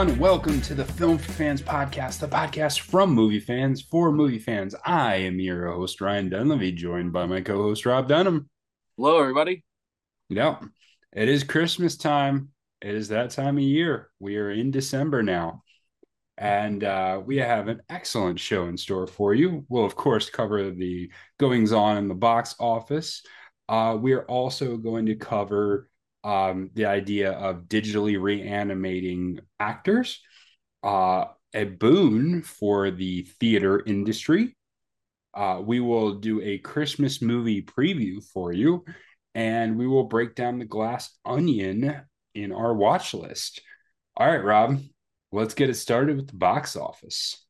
Everyone. Welcome to the Film for Fans podcast, the podcast from movie fans for movie fans. I am your host, Ryan Dunleavy, joined by my co host, Rob Dunham. Hello, everybody. Yep. It is Christmas time. It is that time of year. We are in December now. And uh, we have an excellent show in store for you. We'll, of course, cover the goings on in the box office. Uh, we are also going to cover um, the idea of digitally reanimating actors, uh, a boon for the theater industry. Uh, we will do a Christmas movie preview for you, and we will break down the glass onion in our watch list. All right, Rob, let's get it started with the box office.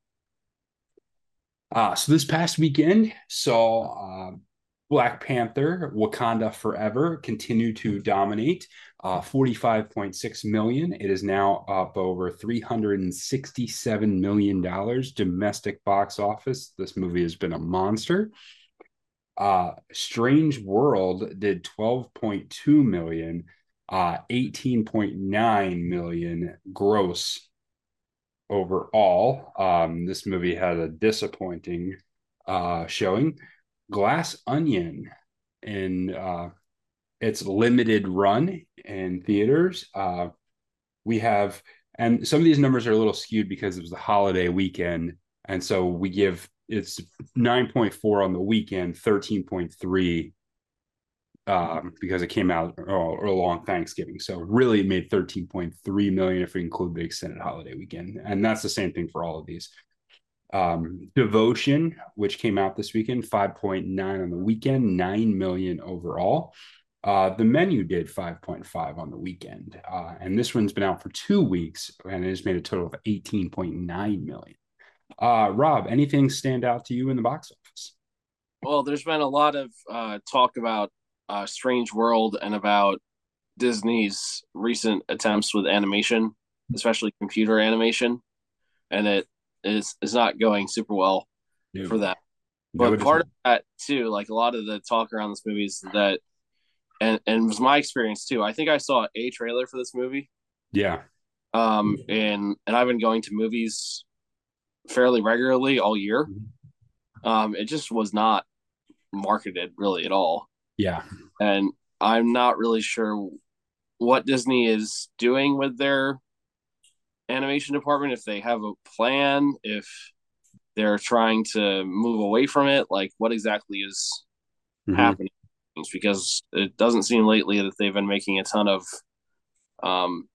Uh, so this past weekend saw uh, Black Panther, Wakanda Forever continue to dominate. Uh, 45.6 million. It is now up over 367 million dollars domestic box office. This movie has been a monster. Uh, Strange World did 12.2 million, uh, 18.9 million gross overall. Um, this movie had a disappointing uh, showing. Glass Onion in uh, its limited run in theaters. Uh, we have, and some of these numbers are a little skewed because it was the holiday weekend. And so we give it's 9.4 on the weekend, 13.3 um, because it came out oh, along Thanksgiving. So really made 13.3 million if we include the extended holiday weekend. And that's the same thing for all of these. Um, Devotion, which came out this weekend, 5.9 on the weekend, 9 million overall. Uh, the menu did 5.5 on the weekend. Uh, and this one's been out for two weeks and it has made a total of 18.9 million. Uh, Rob, anything stand out to you in the box office? Well, there's been a lot of uh, talk about uh, Strange World and about Disney's recent attempts with animation, especially computer animation. And it is is not going super well for that. But no, part of that too, like a lot of the talk around this movie is that, and and was my experience too. I think I saw a trailer for this movie. Yeah. Um, and and I've been going to movies fairly regularly all year. Mm-hmm. Um, it just was not marketed really at all. Yeah. And I'm not really sure what Disney is doing with their animation department if they have a plan if they're trying to move away from it like what exactly is mm-hmm. happening? Because it doesn't seem lately that they've been making a ton of um,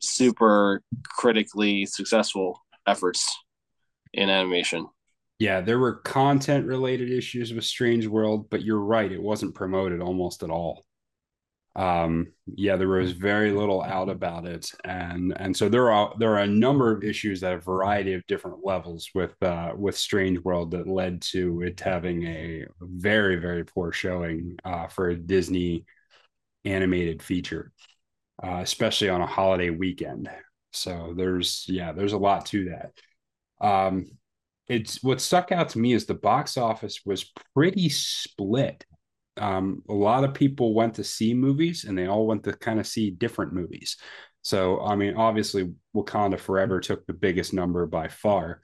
super critically successful efforts in animation. Yeah there were content related issues with strange world but you're right it wasn't promoted almost at all um yeah there was very little out about it. And and so there are there are a number of issues at a variety of different levels with uh with strange world that led to it having a very very poor showing uh for a disney animated feature uh especially on a holiday weekend. So there's yeah there's a lot to that. Um it's what stuck out to me is the box office was pretty split um, a lot of people went to see movies and they all went to kind of see different movies. So, I mean, obviously, Wakanda Forever took the biggest number by far,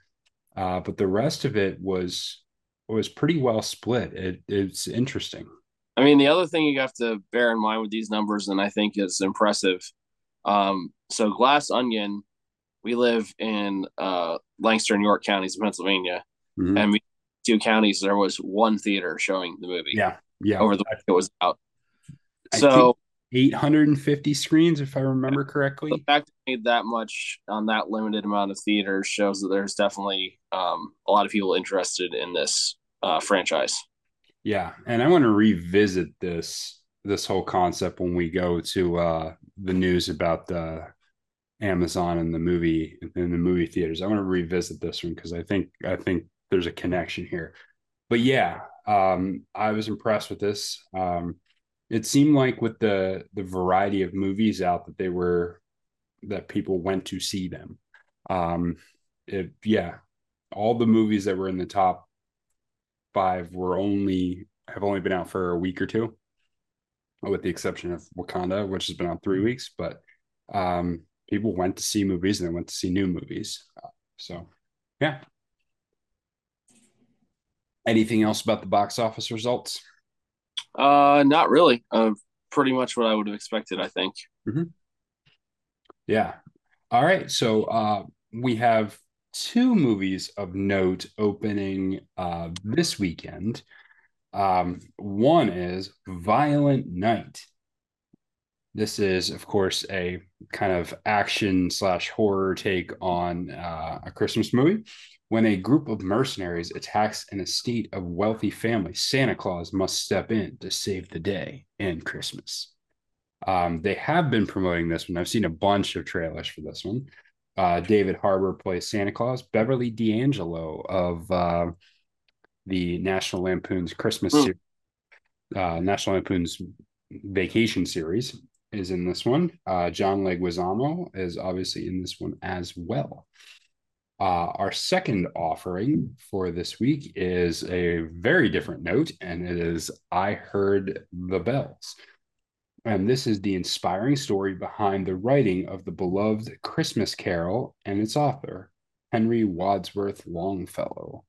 uh, but the rest of it was was pretty well split. It, it's interesting. I mean, the other thing you have to bear in mind with these numbers, and I think is impressive. Um, so, Glass Onion, we live in uh, Lancaster and York counties in Pennsylvania, mm-hmm. and we two counties there was one theater showing the movie. Yeah, yeah, over the week it was out. So 850 screens, if I remember correctly. The fact that made that much on that limited amount of theaters shows that there's definitely um, a lot of people interested in this uh, franchise. Yeah, and I want to revisit this this whole concept when we go to uh, the news about the Amazon and the movie in the movie theaters. I want to revisit this one because I think I think there's a connection here. But yeah, um, I was impressed with this. Um, it seemed like with the the variety of movies out that they were that people went to see them. Um, it, yeah, all the movies that were in the top five were only have only been out for a week or two, with the exception of Wakanda, which has been out three weeks. But um, people went to see movies and they went to see new movies. So, yeah. Anything else about the box office results? Uh, not really. Uh, pretty much what I would have expected. I think. Mm-hmm. Yeah. All right. So uh, we have two movies of note opening uh, this weekend. Um, one is Violent Night. This is, of course, a kind of action slash horror take on uh, a Christmas movie. When a group of mercenaries attacks an estate of wealthy families, Santa Claus must step in to save the day and Christmas. Um, they have been promoting this one. I've seen a bunch of trailers for this one. Uh, David Harbour plays Santa Claus. Beverly D'Angelo of uh, the National Lampoon's Christmas mm. series, uh, National Lampoon's Vacation series is in this one. Uh, John Leguizamo is obviously in this one as well. Uh, our second offering for this week is a very different note, and it is I Heard the Bells. And this is the inspiring story behind the writing of the beloved Christmas Carol and its author, Henry Wadsworth Longfellow.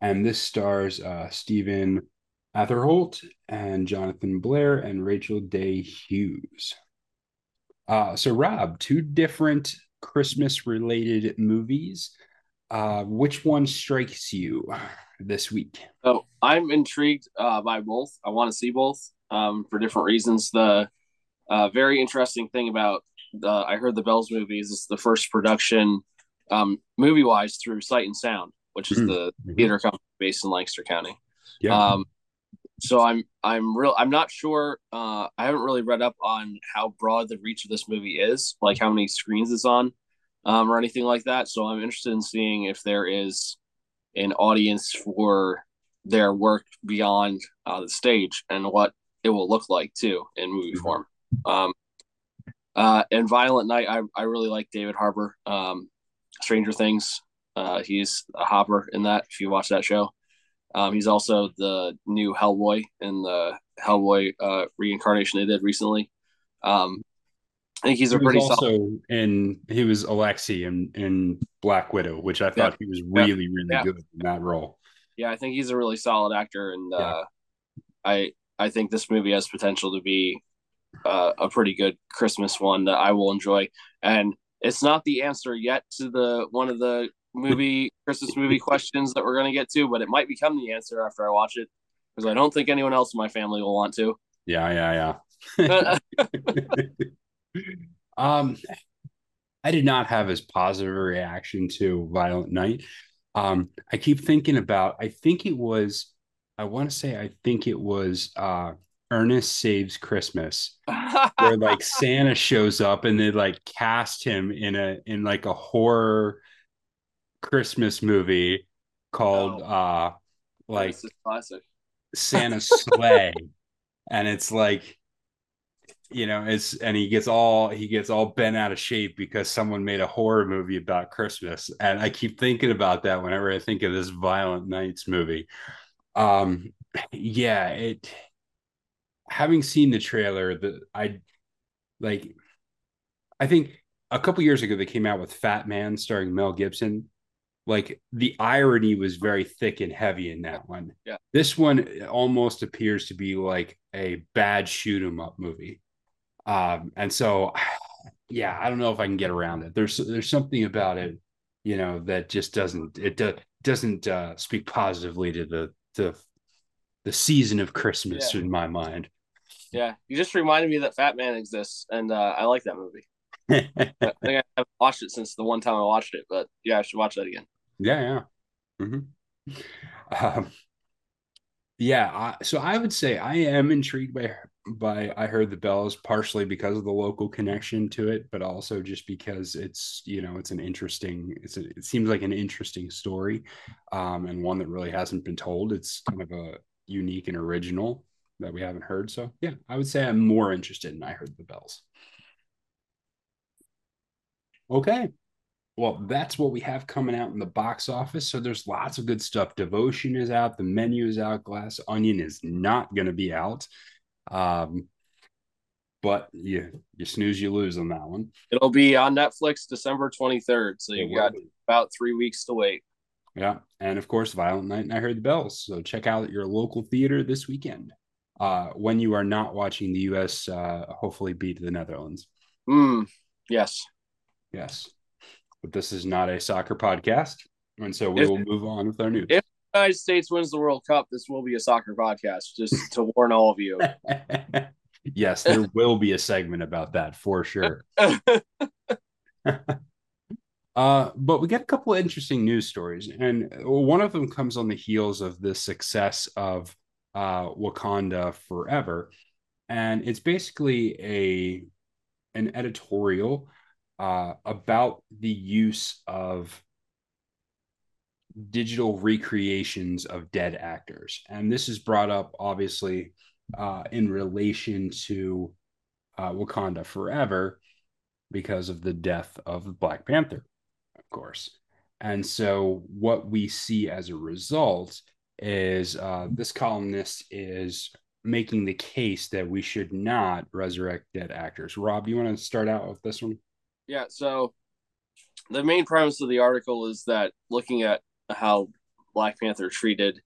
And this stars uh, Stephen Atherholt and Jonathan Blair and Rachel Day Hughes. Uh, so, Rob, two different Christmas related movies. Uh, which one strikes you this week? So, I'm intrigued uh, by both. I want to see both um, for different reasons. The uh, very interesting thing about the I heard the Bells movies is the first production um, movie wise through Sight and Sound, which is mm-hmm. the theater company based in Lancaster County. Yeah. Um, so I'm I'm real I'm not sure. Uh, I haven't really read up on how broad the reach of this movie is, like how many screens it's on, um, or anything like that. So I'm interested in seeing if there is an audience for their work beyond uh, the stage and what it will look like too in movie mm-hmm. form. Um, uh, and Violent Night, I, I really like David Harbour. Um, Stranger Things, uh, he's a hopper in that. If you watch that show, um, he's also the new Hellboy in the Hellboy uh, reincarnation they did recently. Um, I think he's a he pretty also solid... in he was Alexei in in Black Widow, which I thought yeah. he was really yeah. really yeah. good in that role. Yeah, I think he's a really solid actor, and uh, I I think this movie has potential to be uh, a pretty good Christmas one that I will enjoy. And it's not the answer yet to the one of the movie Christmas movie questions that we're going to get to, but it might become the answer after I watch it because I don't think anyone else in my family will want to. Yeah, yeah, yeah. um, I did not have as positive a reaction to Violent Night. Um, I keep thinking about. I think it was I want to say I think it was uh Ernest Saves Christmas, where like Santa shows up and they like cast him in a in like a horror Christmas movie called oh. uh like classic Santa's sleigh. and it's like you know, it's and he gets all he gets all bent out of shape because someone made a horror movie about Christmas. And I keep thinking about that whenever I think of this Violent Nights movie um, yeah, it. Having seen the trailer, that I like. I think a couple years ago they came out with Fat Man starring Mel Gibson. Like the irony was very thick and heavy in that one. Yeah. This one almost appears to be like a bad shoot 'em up movie. Um, and so yeah, I don't know if I can get around it. There's there's something about it, you know, that just doesn't it do, doesn't uh, speak positively to the the the season of Christmas yeah. in my mind. Yeah, you just reminded me that Fat Man exists, and uh, I like that movie. I think I haven't watched it since the one time I watched it, but yeah, I should watch that again. Yeah, yeah, mm-hmm. um, yeah. I, so I would say I am intrigued by by I heard the bells partially because of the local connection to it, but also just because it's you know it's an interesting it's a, it seems like an interesting story, um, and one that really hasn't been told. It's kind of a unique and original that we haven't heard. So yeah, I would say I'm more interested in I heard the bells. Okay. Well, that's what we have coming out in the box office. So there's lots of good stuff. Devotion is out, the menu is out, Glass Onion is not going to be out. Um, but you you snooze, you lose on that one. It'll be on Netflix December 23rd. So you got be. about three weeks to wait. Yeah, and of course, Violent Night and I Heard the Bells. So check out your local theater this weekend. Uh, when you are not watching the U.S. Uh, hopefully beat the Netherlands. Hmm. Yes. Yes, but this is not a soccer podcast, and so we If- will move on with our news. if- United States wins the World Cup, this will be a soccer podcast, just to warn all of you. yes, there will be a segment about that for sure. Uh, but we get a couple of interesting news stories, and one of them comes on the heels of the success of uh, Wakanda Forever, and it's basically a an editorial uh, about the use of digital recreations of dead actors, and this is brought up obviously uh, in relation to uh, Wakanda Forever because of the death of Black Panther of course. And so, what we see as a result is uh, this columnist is making the case that we should not resurrect dead actors. Rob, you want to start out with this one? Yeah. So the main premise of the article is that looking at how Black Panther treated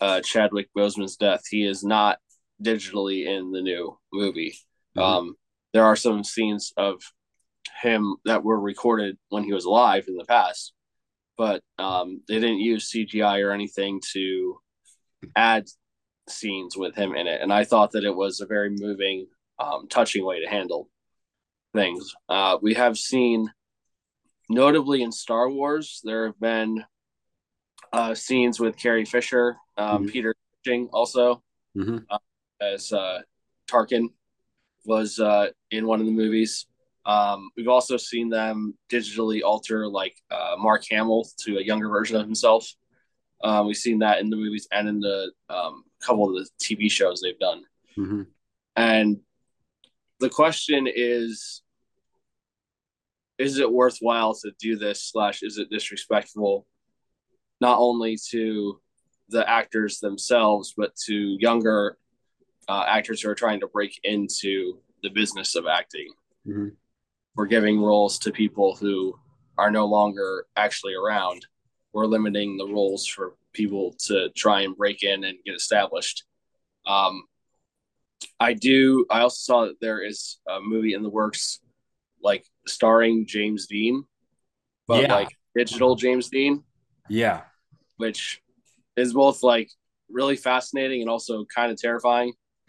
uh, Chadwick Boseman's death, he is not digitally in the new movie. Mhm. Um, there are some scenes of him that were recorded when he was alive in the past, but um, they didn't use CGI or anything to add scenes with him in it. And I thought that it was a very moving, um, touching way to handle things. Uh, we have seen, notably in Star Wars, there have been uh, scenes with Carrie Fisher, um, Mhm. Peter Cushing also Mhm. as uh, Tarkin was uh, in one of the movies. Um, we've also seen them digitally alter like uh, Mark Hamill to a younger version of himself. Um, we've seen that in the movies and in the um, couple of the TV shows they've done. Mhm. And the question is is it worthwhile to do this slash is it disrespectful not only to the actors themselves but to younger uh, actors who are trying to break into the business of acting? Mhm. we're giving roles to people who are no longer actually around. We're limiting the roles for people to try and break in and get established. Um, I do. I also saw that there is a movie in the works, like starring James Dean, but Yeah. like digital James Dean, Yeah. which is both like really fascinating and also kind of terrifying.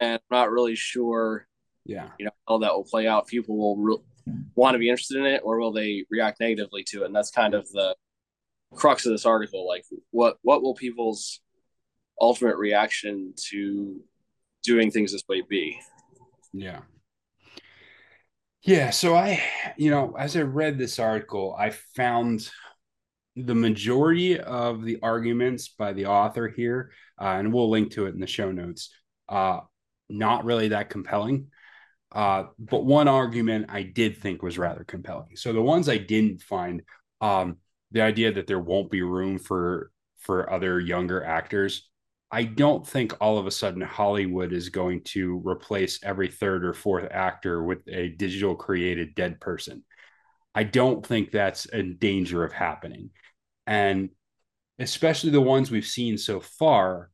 And I'm not really sure, yeah. you know, how that will play out. People will re- want to be interested in it, or will they react negatively to it? And that's kind of the crux of this article. Like, what what will people's ultimate reaction to doing things this way be? Yeah. Yeah. So I, you know, as I read this article, I found the majority of the arguments by the author here, uh, and we'll link to it in the show notes, uh, not really that compelling. Uh, but one argument I did think was rather compelling. So the ones I didn't find, um, the idea that there won't be room for for other younger actors. I don't think all of a sudden Hollywood is going to replace every third or fourth actor with a digital created dead person. I don't think that's in danger of happening. And especially the ones we've seen so far,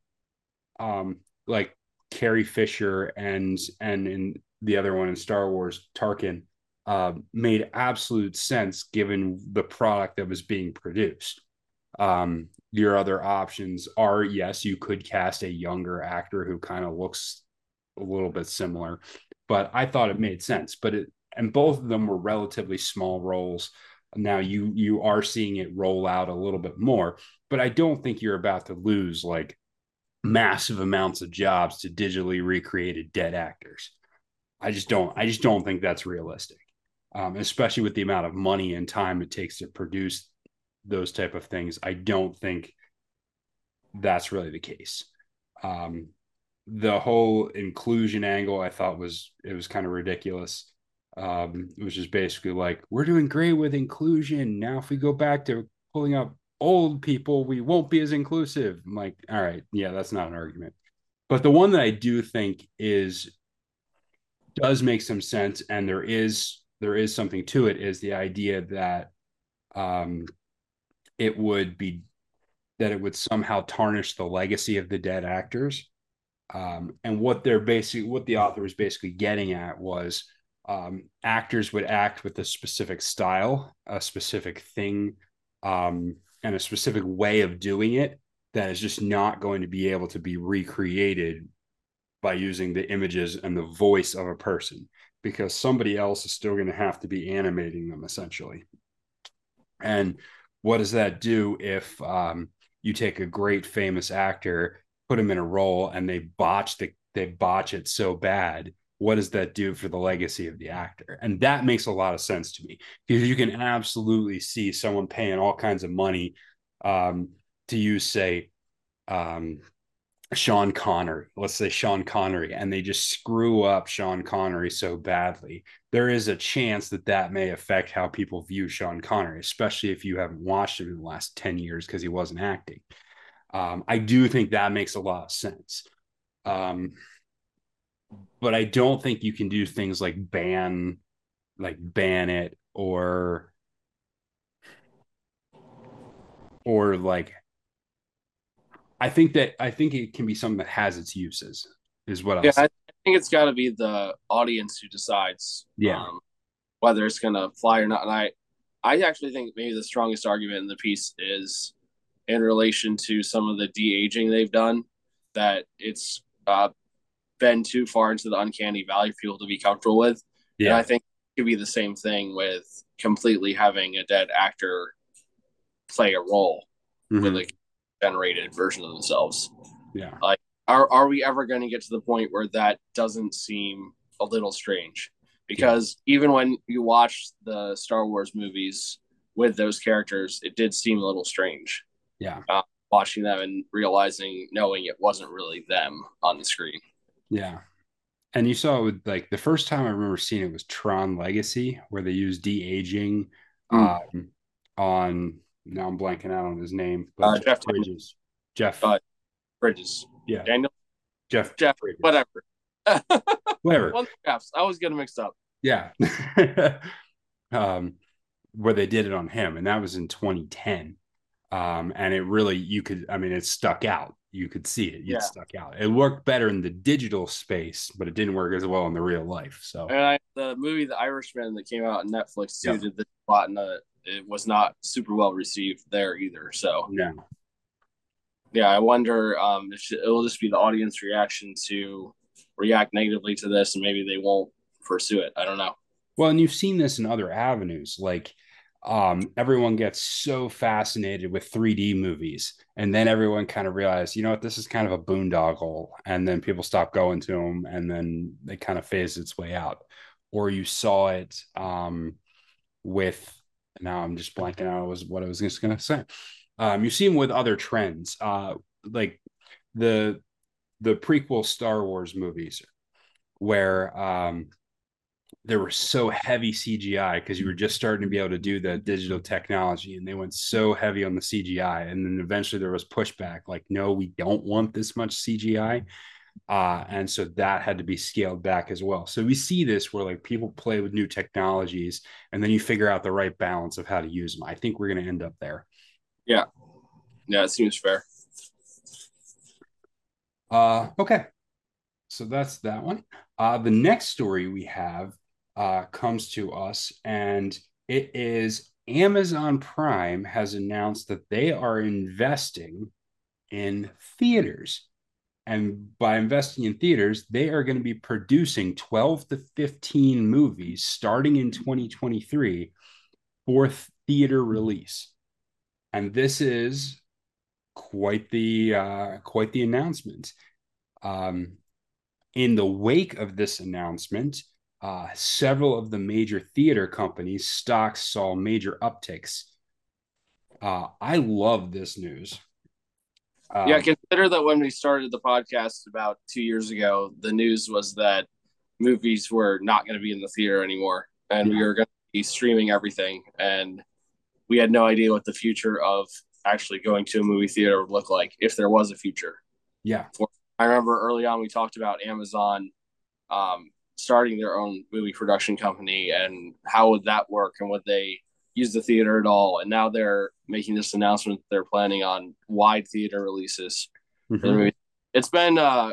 um, like Carrie Fisher and and in the other one in Star Wars, Tarkin, uh, made absolute sense given the product that was being produced. Um, your other options are yes, you could cast a younger actor who kind of looks a little bit similar, but I thought it made sense. But it and both of them were relatively small roles. Now you you are seeing it roll out a little bit more, but I don't think you're about to lose like massive amounts of jobs to digitally recreated dead actors. I just don't I just don't think that's realistic. Um, especially with the amount of money and time it takes to produce those type of things. I don't think that's really the case. Um, the whole inclusion angle I thought was it was kind of ridiculous. Um, it was just basically like we're doing great with inclusion. Now if we go back to pulling up old people, we won't be as inclusive. I'm like, all right, yeah, that's not an argument. But the one that I do think is does make some sense, and there is there is something to it. Is the idea that um, it would be that it would somehow tarnish the legacy of the dead actors. Um, and what they're basically what the author was basically getting at was um, actors would act with a specific style, a specific thing, um, and a specific way of doing it that is just not going to be able to be recreated by using the images and the voice of a person because somebody else is still going to have to be animating them essentially. And what does that do if um, you take a great famous actor, put him in a role, and they botch the they botch it so bad? What does that do for the legacy of the actor? And that makes a lot of sense to me because you can absolutely see someone paying all kinds of money um, to use, say, um, Sean Connery, let's say Sean Connery, and they just screw up Sean Connery so badly, there is a chance that that may affect how people view Sean Connery, especially if you haven't watched him in the last 10 years because he wasn't acting. Um, I do think that makes a lot of sense. Um, but I don't think you can do things like ban, like ban it or, or like I think that I think it can be something that has its uses. Is what yeah, say. I think it's got to be the audience who decides. Yeah. Um, whether it's going to fly or not, and I, I actually think maybe the strongest argument in the piece is in relation to some of the de aging they've done. That it's uh, been too far into the uncanny valley for people to be comfortable with. Yeah, and I think it could be the same thing with completely having a dead actor play a role mm-hmm. with a generated version of themselves. Yeah. Like, are, are we ever going to get to the point where that doesn't seem a little strange? Because yeah. even when you watch the Star Wars movies with those characters, it did seem a little strange. Yeah. Uh, watching them and realizing, knowing it wasn't really them on the screen. Yeah. And you saw it with like the first time I remember seeing it was Tron Legacy, where they used de aging mm. um, on now I'm blanking out on his name, but uh, Jeff Bridges. Jeff uh, Bridges. Yeah. Daniel. Jeff. Jeff. Bridges. Whatever. whatever. One Jeffs. I always get them mixed up. Yeah. um, where they did it on him, and that was in 2010. Um, and it really, you could, I mean, it stuck out. You could see it. It yeah. stuck out. It worked better in the digital space, but it didn't work as well in the real life. So, and I, the movie The Irishman that came out on Netflix too yeah. did the plot in a it was not super well received there either. So yeah, yeah, I wonder um, if it will just be the audience reaction to react negatively to this, and maybe they won't pursue it. I don't know. Well, and you've seen this in other avenues, like um, everyone gets so fascinated with 3D movies, and then everyone kind of realized, you know what, this is kind of a boondoggle, and then people stop going to them, and then they kind of phase its way out. Or you saw it um, with now I'm just blanking out was what I was just gonna say. Um, you see them with other trends, uh, like the the prequel Star Wars movies, where um, there were so heavy CGI because you were just starting to be able to do the digital technology, and they went so heavy on the CGI, and then eventually there was pushback, like, no, we don't want this much CGI. Uh, and so that had to be scaled back as well. So we see this where like people play with new technologies and then you figure out the right balance of how to use them. I think we're going to end up there. Yeah. Yeah, it seems fair. Uh, okay. So that's that one. Uh, the next story we have uh, comes to us, and it is Amazon Prime has announced that they are investing in theaters. And by investing in theaters, they are going to be producing 12 to 15 movies starting in 2023 for theater release. And this is quite the uh, quite the announcement. Um, in the wake of this announcement, uh, several of the major theater companies' stocks saw major upticks. Uh, I love this news. Um, yeah, consider that when we started the podcast about two years ago, the news was that movies were not going to be in the theater anymore, and yeah. we were going to be streaming everything, and we had no idea what the future of actually going to a movie theater would look like if there was a future. Yeah, I remember early on we talked about Amazon um, starting their own movie production company and how would that work and would they use the theater at all and now they're making this announcement they're planning on wide theater releases. Mm-hmm. it's been uh,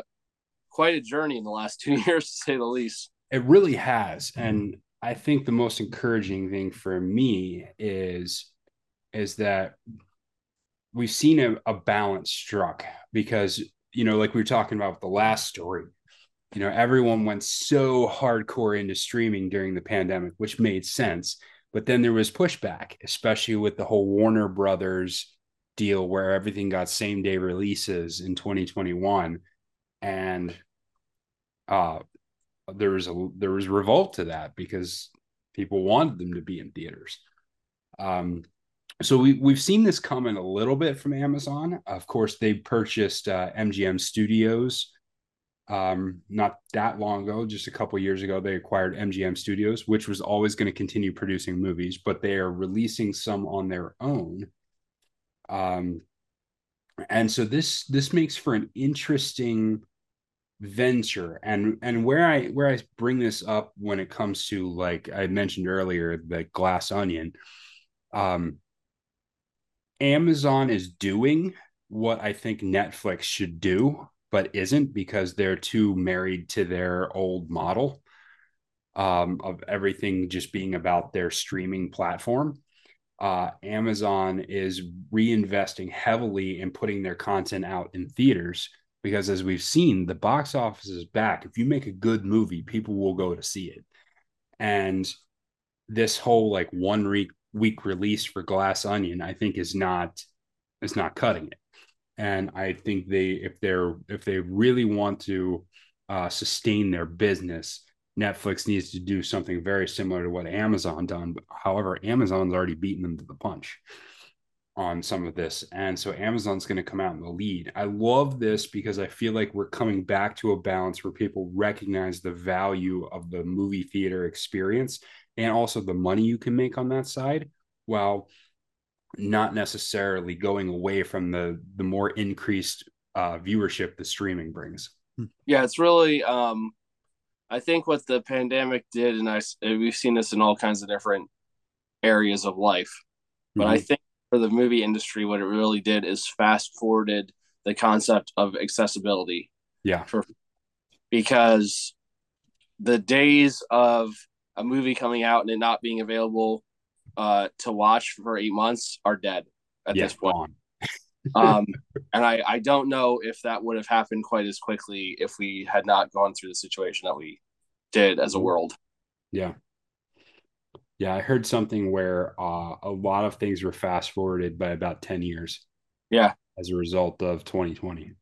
quite a journey in the last two years to say the least. It really has. And i think the most encouraging thing for me is is that we've seen a, a balance struck because you know like we were talking about with the last story you know everyone went so hardcore into streaming during the pandemic which made sense but then there was pushback especially with the whole warner brothers deal where everything got same day releases in 2021 and uh there was a there was revolt to that because people wanted them to be in theaters um so we we've seen this coming a little bit from Amazon. Of course, they purchased uh, MGM Studios um, not that long ago, just a couple years ago. They acquired MGM Studios, which was always going to continue producing movies, but they are releasing some on their own. Um, and so this this makes for an interesting venture and and where i where i bring this up when it comes to like i mentioned earlier the glass onion um Amazon is doing what I think Netflix should do, but isn't because they're too married to their old model um, of everything just being about their streaming platform. Uh, Amazon is reinvesting heavily in putting their content out in theaters because, as we've seen, the box office is back. If you make a good movie, people will go to see it. And this whole like one week week release for Glass Onion, I think is not is not cutting it. And I think they if they're if they really want to uh, sustain their business, Netflix needs to do something very similar to what Amazon done. However, Amazon's already beaten them to the punch on some of this. And so Amazon's going to come out in the lead. I love this because I feel like we're coming back to a balance where people recognize the value of the movie theater experience and also the money you can make on that side while not necessarily going away from the the more increased uh, viewership the streaming brings. Yeah, it's really um I think what the pandemic did and I we've seen this in all kinds of different areas of life. But mm-hmm. I think for the movie industry what it really did is fast forwarded the concept of accessibility. Yeah. For, because the days of a movie coming out and it not being available uh, to watch for eight months are dead at yeah, this point. um, and I, I don't know if that would have happened quite as quickly if we had not gone through the situation that we did as a world. Yeah. Yeah, I heard something where uh, a lot of things were fast forwarded by about 10 years. Yeah. As a result of 2020.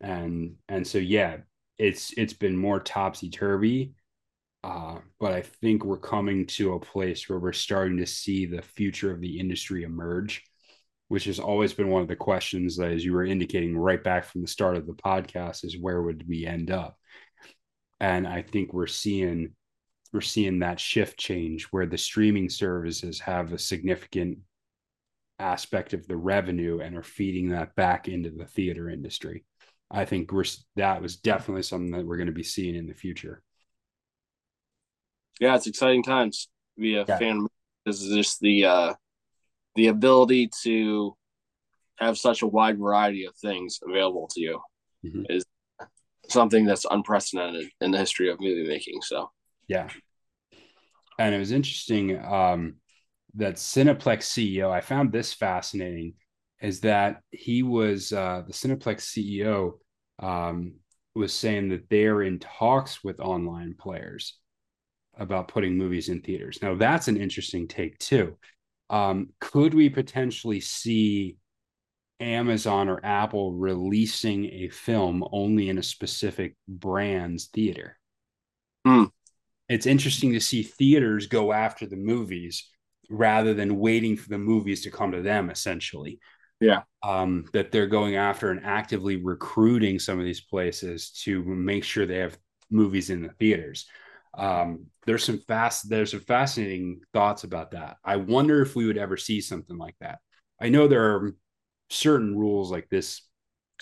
And and so yeah, it's it's been more topsy turvy uh, but I think we're coming to a place where we're starting to see the future of the industry emerge, which has always been one of the questions that, as you were indicating right back from the start of the podcast, is where would we end up? And I think we're seeing we're seeing that shift change where the streaming services have a significant aspect of the revenue and are feeding that back into the theater industry. I think we're that was definitely something that we're going to be seeing in the future yeah, it's exciting times to be a yeah. fan. This is just the uh, the ability to have such a wide variety of things available to you mm-hmm. is something that's unprecedented in the history of movie making. So yeah, and it was interesting um, that Cineplex CEO. I found this fascinating. Is that he was uh, the Cineplex CEO um, was saying that they're in talks with online players about putting movies in theaters. Now that's an interesting take too. Um, could we potentially see Amazon or Apple releasing a film only in a specific brand's theater? Mm. It's interesting to see theaters go after the movies rather than waiting for the movies to come to them, essentially. Yeah. Um, that they're going after and actively recruiting some of these places to make sure they have movies in the theaters um, there's some fast there's some fascinating thoughts about that i wonder if we would ever see something like that i know there are certain rules like this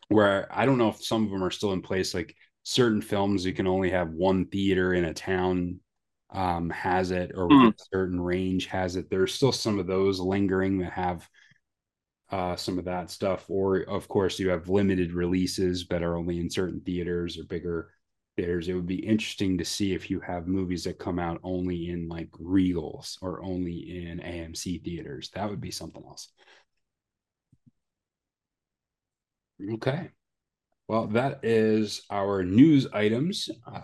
where i don't know if some of them are still in place like certain films you can only have one theater in a town um, has it or a certain range has it. There's still some of those lingering that have uh, some of that stuff. Or, of course, you have limited releases that are only in certain theaters or bigger theaters. It would be interesting to see if you have movies that come out only in like Regals or only in AMC theaters. That would be something else. Okay. Well, that is our news items. Uh,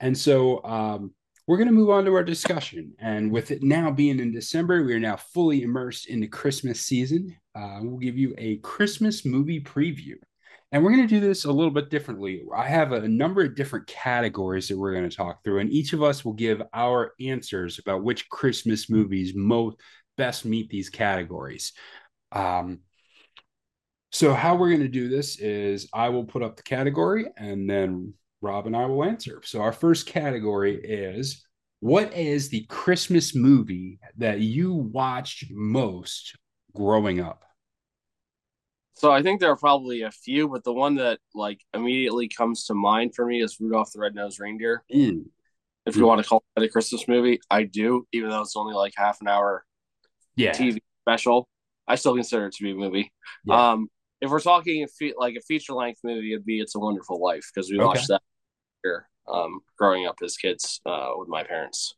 and so um, we're going to move on to our discussion. And with it now being in December, we are now fully immersed in the Christmas season. Uh, we'll give you a Christmas movie preview. And we're going to do this a little bit differently. I have a number of different categories that we're going to talk through, and each of us will give our answers about which Christmas movies most best meet these categories. Um, so how we're going to do this is I will put up the category and then Rob and I will answer. So our first category is what is the Christmas movie that you watched most growing up? So I think there are probably a few, but the one that like immediately comes to mind for me is Rudolph the Red-Nosed Reindeer. Mm, If you Mm. want to call it a Christmas movie, I do, even though it's only like half an hour yeah. TV special. I still consider it to be a movie. Yeah. Um, if we're talking a fe- like a feature length movie, it'd be It's a Wonderful Life because we Okay. watched that here um, growing up as kids uh, with my parents.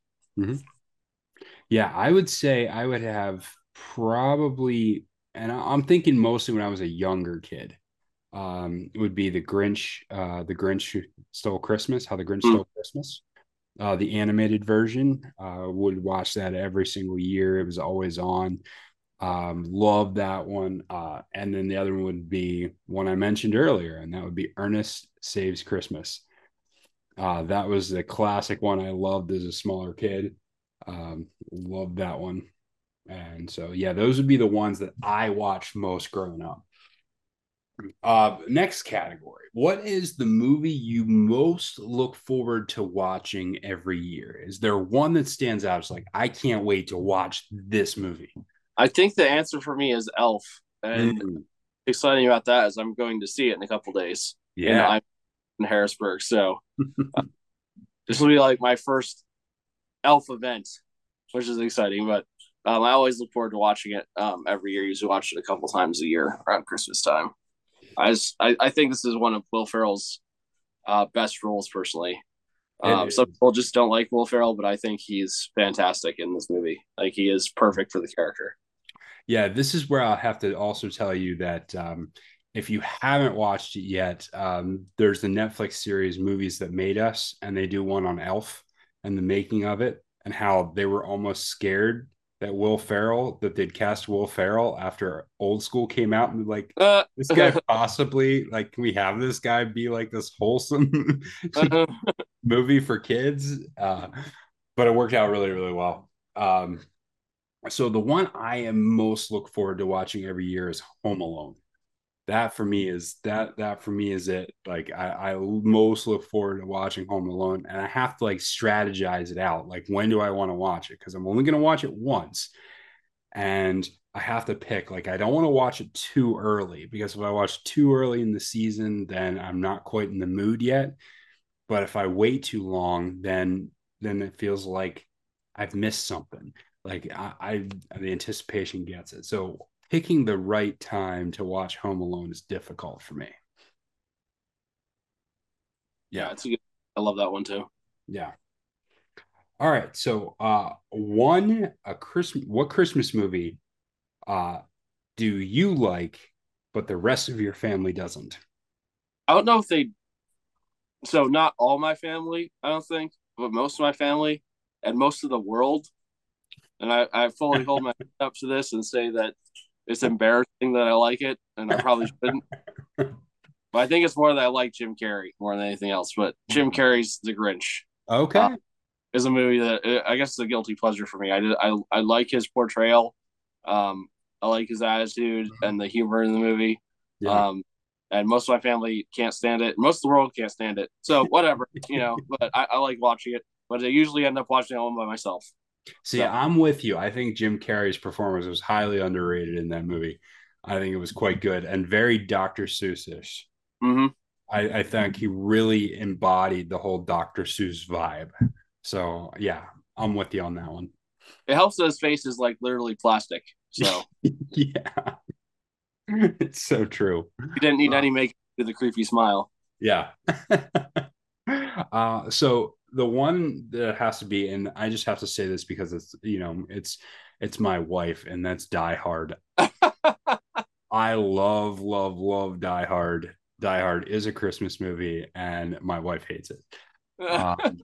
Yeah, I would say I would have probably, and I- I'm thinking mostly when I was a younger kid. Um, it would be the Grinch, uh, the Grinch Stole Christmas, How the Grinch Hmm. Stole Christmas. Uh, the animated version, uh, would watch that every single year. It was always on. Um, love that one. Uh, and then the other one would be one I mentioned earlier, and that would be Ernest Saves Christmas. Uh, that was the classic one I loved as a smaller kid. Um, loved that one. And so, yeah, those would be the ones that I watched most growing up. Uh, next category. What is the movie you most look forward to watching every year? Is there one that stands out? It's like, I can't wait to watch this movie. I think the answer for me is Elf, and Mm, exciting about that is I'm going to see it in a couple days. yeah. I'm in Harrisburg, so uh, this will be like my first Elf event, which is exciting. But um, I always look forward to watching it um, every year. Usually watch it a couple times a year around Christmas time. I just, I, I think this is one of Will Ferrell's uh, best roles personally. Um, some people just don't like Will Ferrell, but I think he's fantastic in this movie. Like he is perfect for the character. Yeah, this is where I'll have to also tell you that um, if you haven't watched it yet, um, there's the Netflix series Movies That Made Us, and they do one on Elf and the making of it, and how they were almost scared that Will Ferrell, that they'd cast Will Ferrell after Old School came out, and like, Uh, this guy possibly, like, can we have this guy be like this wholesome movie for kids. Uh, but it worked out really, really well. Um, so the one I am most look forward to watching every year is Home Alone. That for me is that that for me is it. Like I, I most look forward to watching Home Alone, and I have to like strategize it out. Like when do I want to watch it? Because I'm only going to watch it once, and I have to pick. Like I don't want to watch it too early because if I watch too early in the season, then I'm not quite in the mood yet but if I wait too long, then then it feels like I've missed something. Like I, I the anticipation gets it. So picking the right time to watch Home Alone is difficult for me. yeah, it's a good. I love that one too. Yeah. All right. So uh one a Christmas what Christmas movie uh do you like but the rest of your family doesn't? I don't know if they. So not all my family, I don't think, but most of my family and most of the world, and I, I fully hold my up to this and say that it's embarrassing that I like it, and I probably shouldn't. But I think it's more that I like Jim Carrey more than anything else. But Jim Carrey's The Grinch Okay. Uh, is a movie that uh, I guess is a guilty pleasure for me. I did, I I like his portrayal. Um, I like his attitude and the humor in the movie. yeah. Um, and most of my family can't stand it. Most of the world can't stand it. So whatever, you know. But I, I like watching it. But I usually end up watching it all by myself. See, So- I'm with you. I think Jim Carrey's performance was highly underrated in that movie. I think it was quite good and very Dr. Seussish. hmm I, I think he really embodied the whole Dr. Seuss vibe. So yeah, I'm with you on that one. It helps that his face is like literally plastic. So yeah. It's so true. he didn't need any makeup to the creepy smile. Yeah. uh, so the one that has to be, and I just have to say this because it's you know it's it's my wife, and that's Die Hard. I love love love Die Hard. Die Hard is a Christmas movie, and my wife hates it. Um,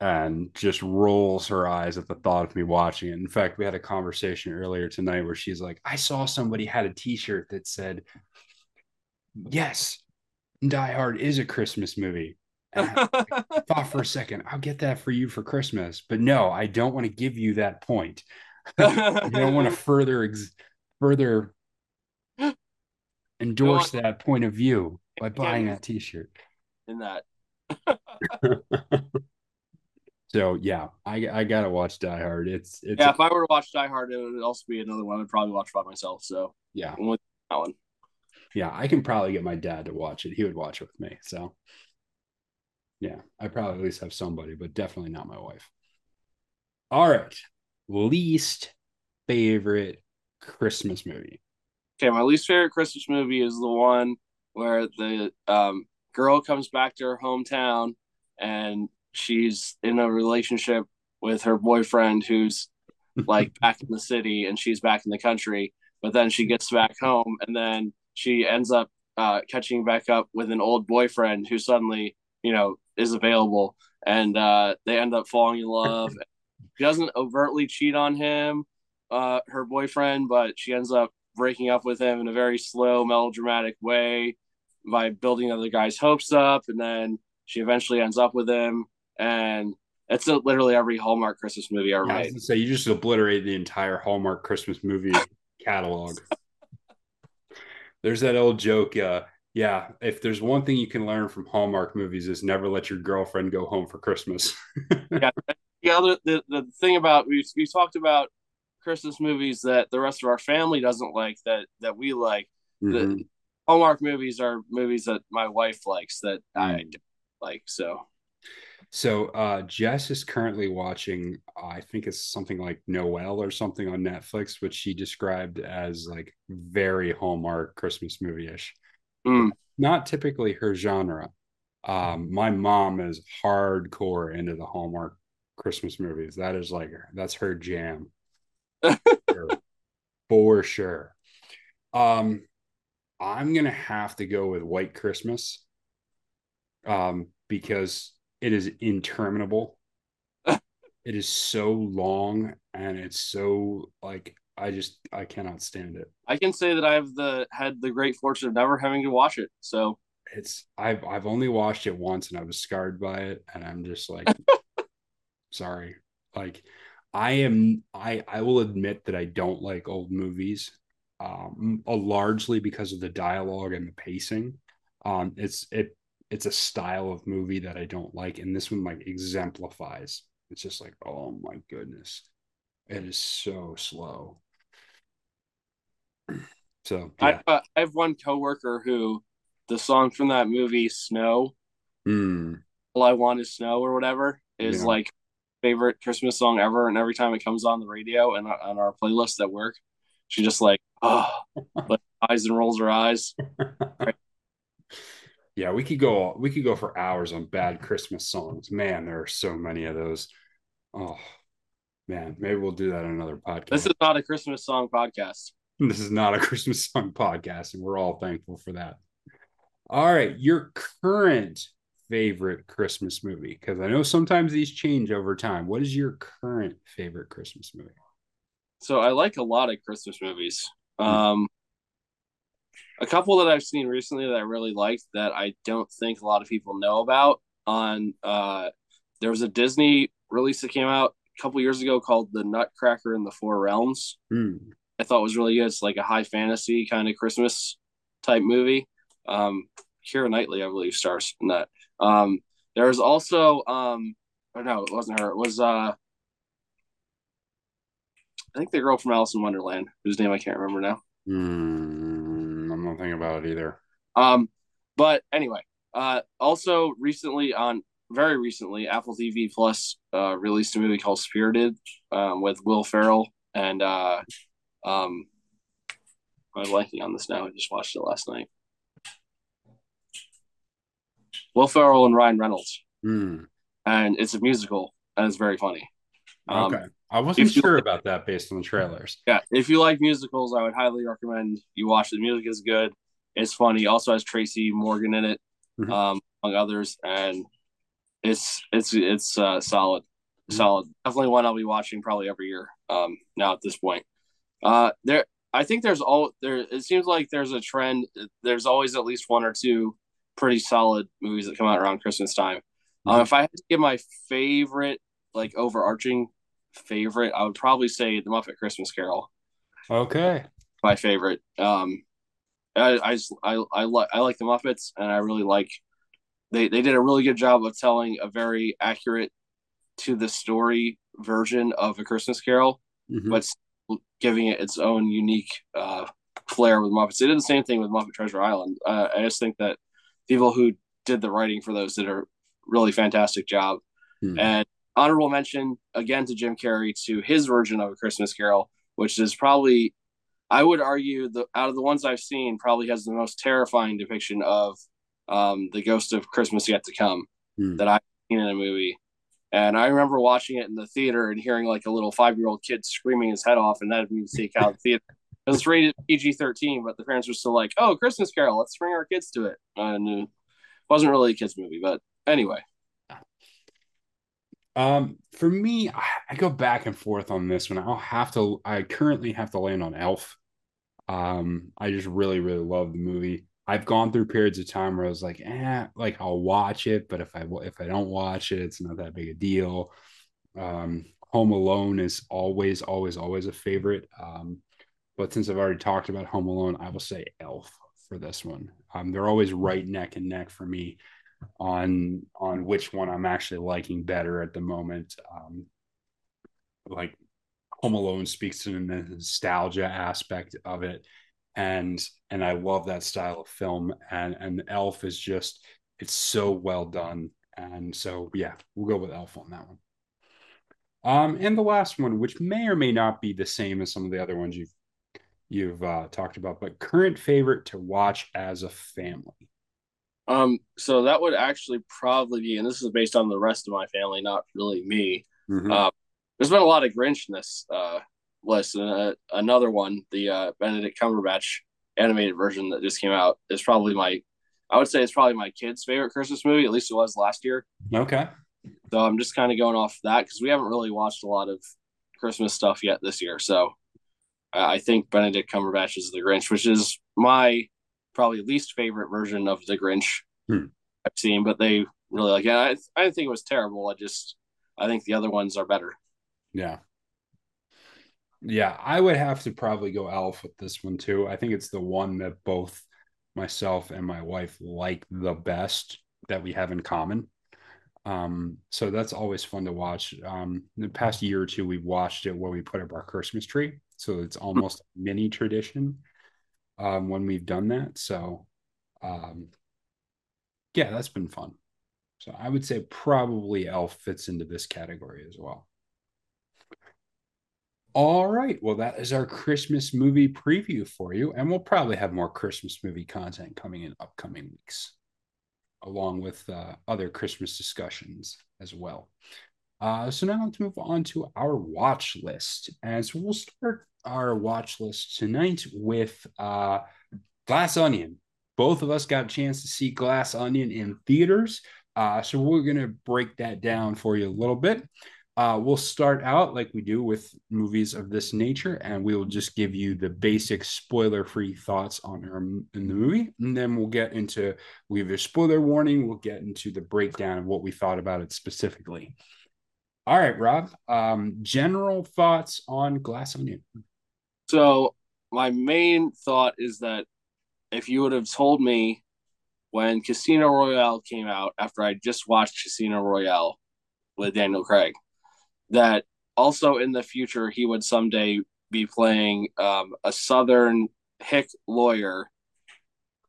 and just rolls her eyes at the thought of me watching it. In fact, we had a conversation earlier tonight where she's like, I saw somebody had a t-shirt that said, Yes, Die Hard is a Christmas movie. I thought for a second, I'll get that for you for Christmas. But no, I don't want to give you that point. I don't want to further ex- further endorse that point of view by buying that t-shirt. in that. So yeah, I I gotta watch Die Hard. It's it's Yeah, a- if I were to watch Die Hard, it would also be another one I'd probably watch by myself. So yeah that one. yeah. I can probably get my dad to watch it. He would watch it with me. So yeah, I probably at least have somebody, but definitely not my wife. All right, least favorite Christmas movie. Okay, my least favorite Christmas movie is the one where the um, girl comes back to her hometown and she's in a relationship with her boyfriend who's like back in the city and she's back in the country. But then she gets back home and then she ends up uh, catching back up with an old boyfriend who suddenly, you know, is available and uh, they end up falling in love. She doesn't overtly cheat on him, uh, her boyfriend, but she ends up breaking up with him in a very slow, melodramatic way by building other guy's hopes up, and then she eventually ends up with him. And it's a, literally every Hallmark Christmas movie ever Yeah, I was made. say you just obliterated the entire Hallmark Christmas movie catalog. There's that old joke. Uh, yeah, if there's one thing you can learn from Hallmark movies is never let your girlfriend go home for Christmas. yeah, The other the, the thing about we we talked about Christmas movies that the rest of our family doesn't like that that we like. Mhm. The Hallmark movies are movies that my wife likes that I Mm. don't like. So So uh, Jess is currently watching, I think it's something like Noel or something on Netflix, which she described as like very Hallmark Christmas movie-ish. Mm, Not typically her genre. Um, my mom is hardcore into the Hallmark Christmas movies. That is like that's her jam. Sure. For sure. Um, I'm gonna have to go with White Christmas. Um, because it is interminable. it is so long and it's so like I just I cannot stand it. I can say that I've the had the great fortune of never having to watch it. So It's I've I've only watched it once and I was scarred by it and I'm just like sorry. Like I am I I will admit that I don't like old movies um largely because of the dialogue and the pacing. Um it's it it's a style of movie that I don't like and this one like exemplifies. It's just like oh my goodness. It is so slow. So yeah. I uh, I have one coworker who the song from that movie Snow, Mm, All I Want Is Snow or whatever is Yeah. like favorite Christmas song ever. And every time it comes on the radio and on our playlist at work, she just like oh, like eyes and rolls her eyes. yeah, we could go we could go for hours on bad Christmas songs. Man, there are so many of those. Oh man, maybe we'll do that on another podcast. This is not a Christmas song podcast. This is not a Christmas song podcast, and we're all thankful for that. All right, your current favorite Christmas movie? Because I know sometimes these change over time. What is your current favorite Christmas movie? So I like a lot of Christmas movies. Um, a couple that I've seen recently that I really liked that I don't think a lot of people know about. On uh, there was a Disney release that came out a couple years ago called The Nutcracker in the Four Realms. Hmm. I thought was really good. It's like a high fantasy kind of Christmas type movie. Um, Keira Knightley, I believe, stars in that. Um, there was also, um, or no, it wasn't her. It was, uh, I think the girl from Alice in Wonderland, whose name I can't remember now. Hmm, I'm not thinking about it either. Um, but anyway, Uh, also, recently on very recently, Apple TV Plus uh, released a movie called Spirited um, with Will Ferrell and uh, um, I'm blanking on this now. I just watched it last night. Will Ferrell and Ryan Reynolds, Hmm. and it's a musical and it's very funny. Um, Okay. I wasn't sure about that based on the trailers. Yeah, if you like musicals, I would highly recommend you watch it. The music is good. It's funny. Also has Tracy Morgan in it, Mhm. um, among others, and it's it's it's uh, solid, Mhm. solid. Definitely one I'll be watching probably every year. Um, now at this point, uh, there I think there's all there. It seems like there's a trend. There's always at least one or two pretty solid movies that come out around Christmas time. Um, if I had to give my favorite, like overarching favorite, I would probably say The Muppet Christmas Carol Okay. my favorite. Um, I I just- I, I like I like the Muppets, and I really like they they did a really good job of telling a very accurate to the story version of a Christmas Carol, Mhm. but still giving it its own unique uh, flair with Muppets. They did the same thing with Muppet Treasure Island. Uh, I just think that people who did the writing for those did a really fantastic job. Hmm. And honorable mention again to Jim Carrey to his version of a Christmas Carol, which is probably, I would argue, the out of the ones I've seen, probably has the most terrifying depiction of um, the ghost of Christmas yet to come Hmm. that I've seen in a movie. And I remember watching it in the theater and hearing like a little five year old kid screaming his head off, and that had me take out the theater. It was rated PG thirteen, but the parents were still like, "Oh, Christmas Carol, let's bring our kids to it." And it wasn't really a kids movie, but anyway. Um, for me, I, I go back and forth on this one. I'll have to. I currently have to land on Elf. Um, I just really, really love the movie. I've gone through periods of time where I was like, eh, like I'll watch it, but if I if I don't watch it, it's not that big a deal. Um, Home Alone is always, always, always a favorite. Um, but since I've already talked about Home Alone, I will say Elf for this one. Um, they're always right neck and neck for me on on which one I'm actually liking better at the moment. Um, like Home Alone speaks to the nostalgia aspect of it, and and I love that style of film. And and Elf is just it's so well done. And so yeah, we'll go with Elf on that one. Um, and the last one, which may or may not be the same as some of the other ones you've you've uh, talked about, but current favorite to watch as a family. Um, so that would actually probably be, and this is based on the rest of my family, not really me. Mhm. Uh, there's been a lot of Grinchness uh, list, and uh, another one, the uh, Benedict Cumberbatch animated version that just came out, is probably my, I would say it's probably my kid's favorite Christmas movie. At least it was last year. Okay. So I'm just kind of going off that because we haven't really watched a lot of Christmas stuff yet this year. So I I think Benedict Cumberbatch is the Grinch, which is my probably least favorite version of the Grinch Hmm. I've seen, but they really like it. I, I didn't think it was terrible. I just I think the other ones are better. Yeah. Yeah, I would have to probably go Elf with this one too. I think it's the one that both myself and my wife like the best that we have in common. Um, so that's always fun to watch. Um, the past year or two, we've watched it when we put up our Christmas tree. So it's almost a mini tradition um, when we've done that. So, um, yeah, that's been fun. So I would say probably Elf fits into this category as well. All right. Well, that is our Christmas movie preview for you. And we'll probably have more Christmas movie content coming in upcoming weeks, along with uh, other Christmas discussions as well. Uh, so now let's move on to our watch list. And so we'll start our watch list tonight with uh, Glass Onion. Both of us got a chance to see Glass Onion in theaters. Uh, so we're going to break that down for you a little bit. Uh, we'll start out like we do with movies of this nature, and we will just give you the basic spoiler-free thoughts on in the movie, and then we'll get into we have a spoiler warning. We'll get into the breakdown of what we thought about it specifically. All right, Rob. Um, general thoughts on Glass Onion. So my main thought is that if you would have told me when Casino Royale came out after I just watched Casino Royale with Daniel Craig, that also in the future he would someday be playing um, a Southern hick lawyer,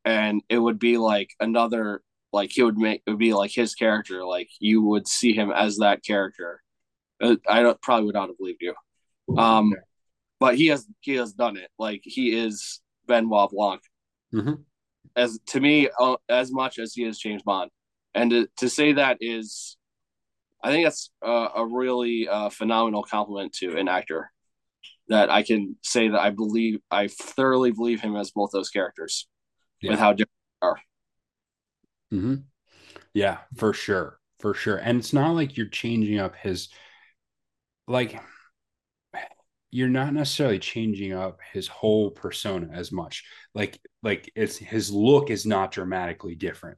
and it would be like another like he would make it would be like his character, like you would see him as that character. Uh, I don't probably would not have believed you. Um, but he has he has done it. Like he is Benoit Blanc. Mhm. As to me, uh, as much as he is James Bond, and to, to say that is, I think that's uh, a really uh, phenomenal compliment to an actor. That I can say that I believe I thoroughly believe him as both those characters, Yeah. with how different they are. hmm Yeah, for sure. For sure. And it's not like you're changing up his like you're not necessarily changing up his whole persona as much. Like like it's his look is not dramatically different.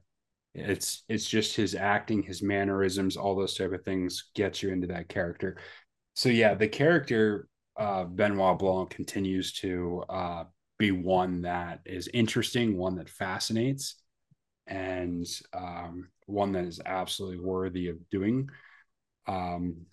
It's it's just his acting, his mannerisms, all those type of things gets you into that character. So yeah, the character uh Benoit Blanc continues to uh be one that is interesting, one that fascinates and um, one that is absolutely worthy of doing. Um,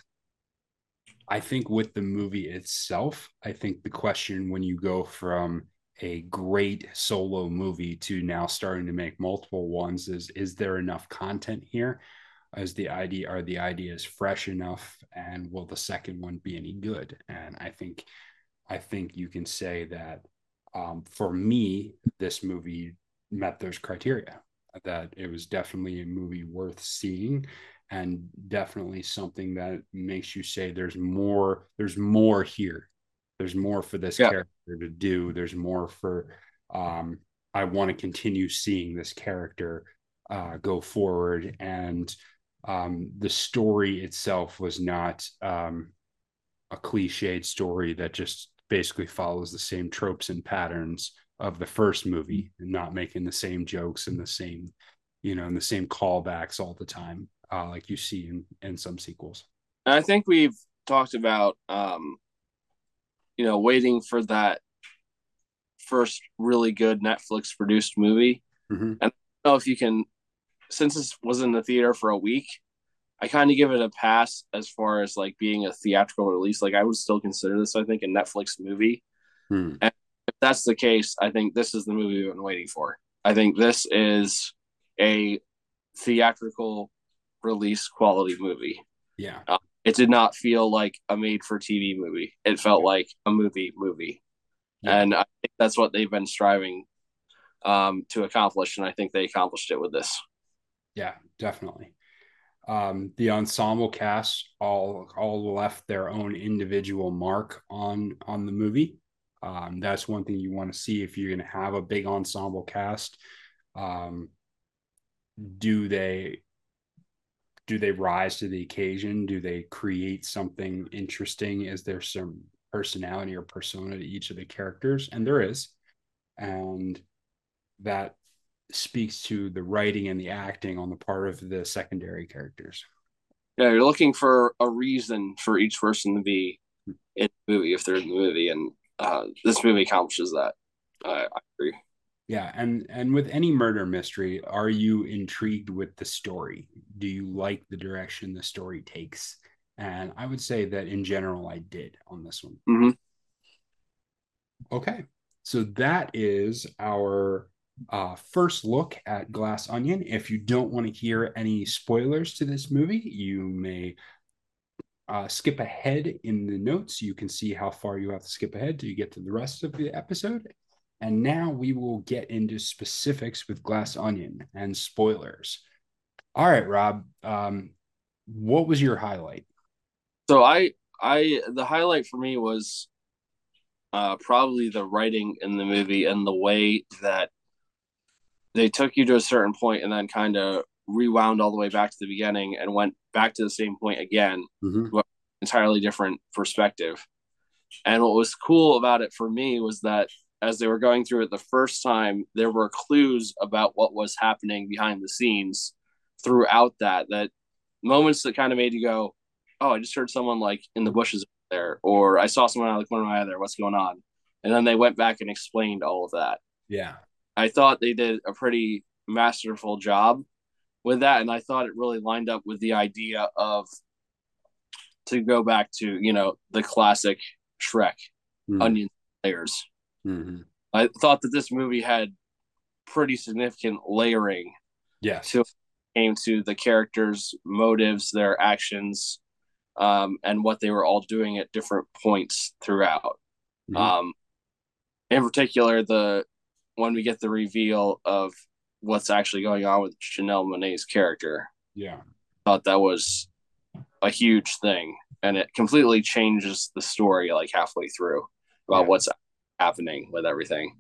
I think with the movie itself, I think the question when you go from a great solo movie to now starting to make multiple ones is is there enough content here? Is the idea are the ideas fresh enough and will the second one be any good? And I think I think you can say that um, for me, this movie met those criteria that it was definitely a movie worth seeing and definitely something that makes you say there's more there's more here there's more for this Yeah. character to do. There's more for um i want to continue seeing this character uh go forward. And um the story itself was not um a cliched story that just basically follows the same tropes and patterns of the first movie and not making the same jokes and the same you know and the same callbacks all the time uh like you see in in some sequels. I think we've talked about, um, you know, waiting for that first really good Netflix produced movie. Mhm. I don't know if you can, since this was in the theater for a week, I kind of give it a pass as far as like being a theatrical release. Like I would still consider this, I think, a Netflix movie. Hmm. If that's the case, I think this is the movie we've been waiting for. I think this is a theatrical release quality movie yeah it did not feel like a made for TV movie. It felt like a movie movie. Yeah. And I think that's what they've been striving um, to accomplish. And I think they accomplished it with this. yeah definitely um the ensemble cast all all left their own individual mark on on the movie um that's one thing you want to see if you're going to have a big ensemble cast um do they do they rise to the occasion do they create something interesting is there some personality or persona to each of the characters and there is and that speaks to the writing and the acting on the part of the secondary characters Yeah, you're looking for a reason for each person to be in the movie if they're in the movie. And uh, this movie accomplishes that. I, I agree. Yeah and and with any murder mystery are you intrigued with the story do you like the direction the story takes and i would say that in general i did on this one hmm Okay. So that is our uh, first look at Glass Onion. If you don't want to hear any spoilers to this movie, you may uh, skip ahead in the notes. You can see how far you have to skip ahead till you get to the rest of the episode. And now we will get into specifics with Glass Onion and spoilers. All right, Rob. Um, what was your highlight? So I, I, the highlight for me was uh, probably the writing in the movie and the way that they took you to a certain point and then kind of rewound all the way back to the beginning and went back to the same point again, Mhm. entirely different perspective. And what was cool about it for me was that as they were going through it the first time, there were clues about what was happening behind the scenes throughout that, that moments that kind of made you go, Oh, I just heard someone like in the bushes there, or I saw someone out of the corner of my eye there. What's going on? And then they went back and explained all of that. Yeah. I thought they did a pretty masterful job with that, and I thought it really lined up with the idea of to go back to you know the classic Shrek Mhm. onion layers. Mhm. I thought that this movie had pretty significant layering Yes. to came to the characters' motives, their actions, um, and what they were all doing at different points throughout. Mhm. Um, in particular, the when we get the reveal of what's actually going on with Janelle Monáe's character, yeah. I thought that was a huge thing, and it completely changes the story like halfway through about Yeah. what's happening with everything.